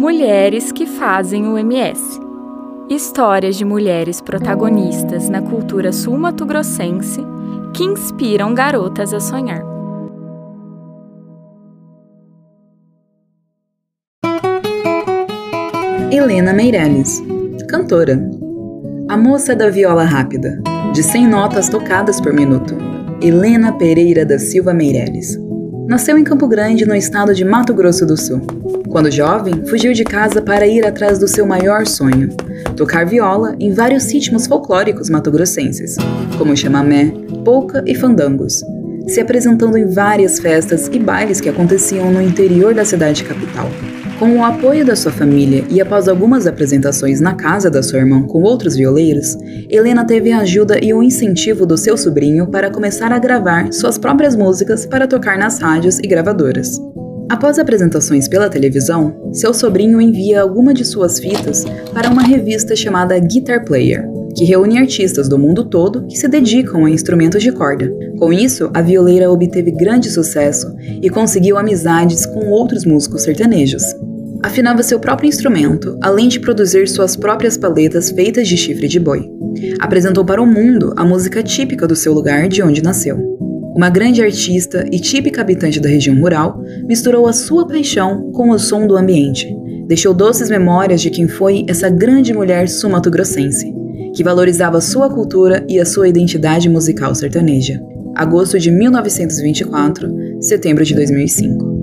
Mulheres que fazem o MS. Histórias de mulheres protagonistas na cultura sul-mato-grossense que inspiram garotas a sonhar. Helena Meirelles, cantora. A moça da viola rápida, de 100 notas tocadas por minuto. Helena Pereira da Silva Meirelles. Nasceu em Campo Grande, no estado de Mato Grosso do Sul. Quando jovem, fugiu de casa para ir atrás do seu maior sonho: tocar viola em vários ritmos folclóricos matogrossenses, como chamamé, polca e fandangos, se apresentando em várias festas e bailes que aconteciam no interior da cidade capital. Com o apoio da sua família e após algumas apresentações na casa da sua irmã com outros violeiros, Helena teve a ajuda e o incentivo do seu sobrinho para começar a gravar suas próprias músicas para tocar nas rádios e gravadoras. Após apresentações pela televisão, seu sobrinho envia alguma de suas fitas para uma revista chamada Guitar Player, que reúne artistas do mundo todo que se dedicam a instrumentos de corda. Com isso, a violeira obteve grande sucesso e conseguiu amizades com outros músicos sertanejos afinava seu próprio instrumento, além de produzir suas próprias paletas feitas de chifre de boi. Apresentou para o mundo a música típica do seu lugar de onde nasceu. Uma grande artista e típica habitante da região rural, misturou a sua paixão com o som do ambiente. Deixou doces memórias de quem foi essa grande mulher sumatogrossense, que valorizava sua cultura e a sua identidade musical sertaneja. Agosto de 1924, setembro de 2005.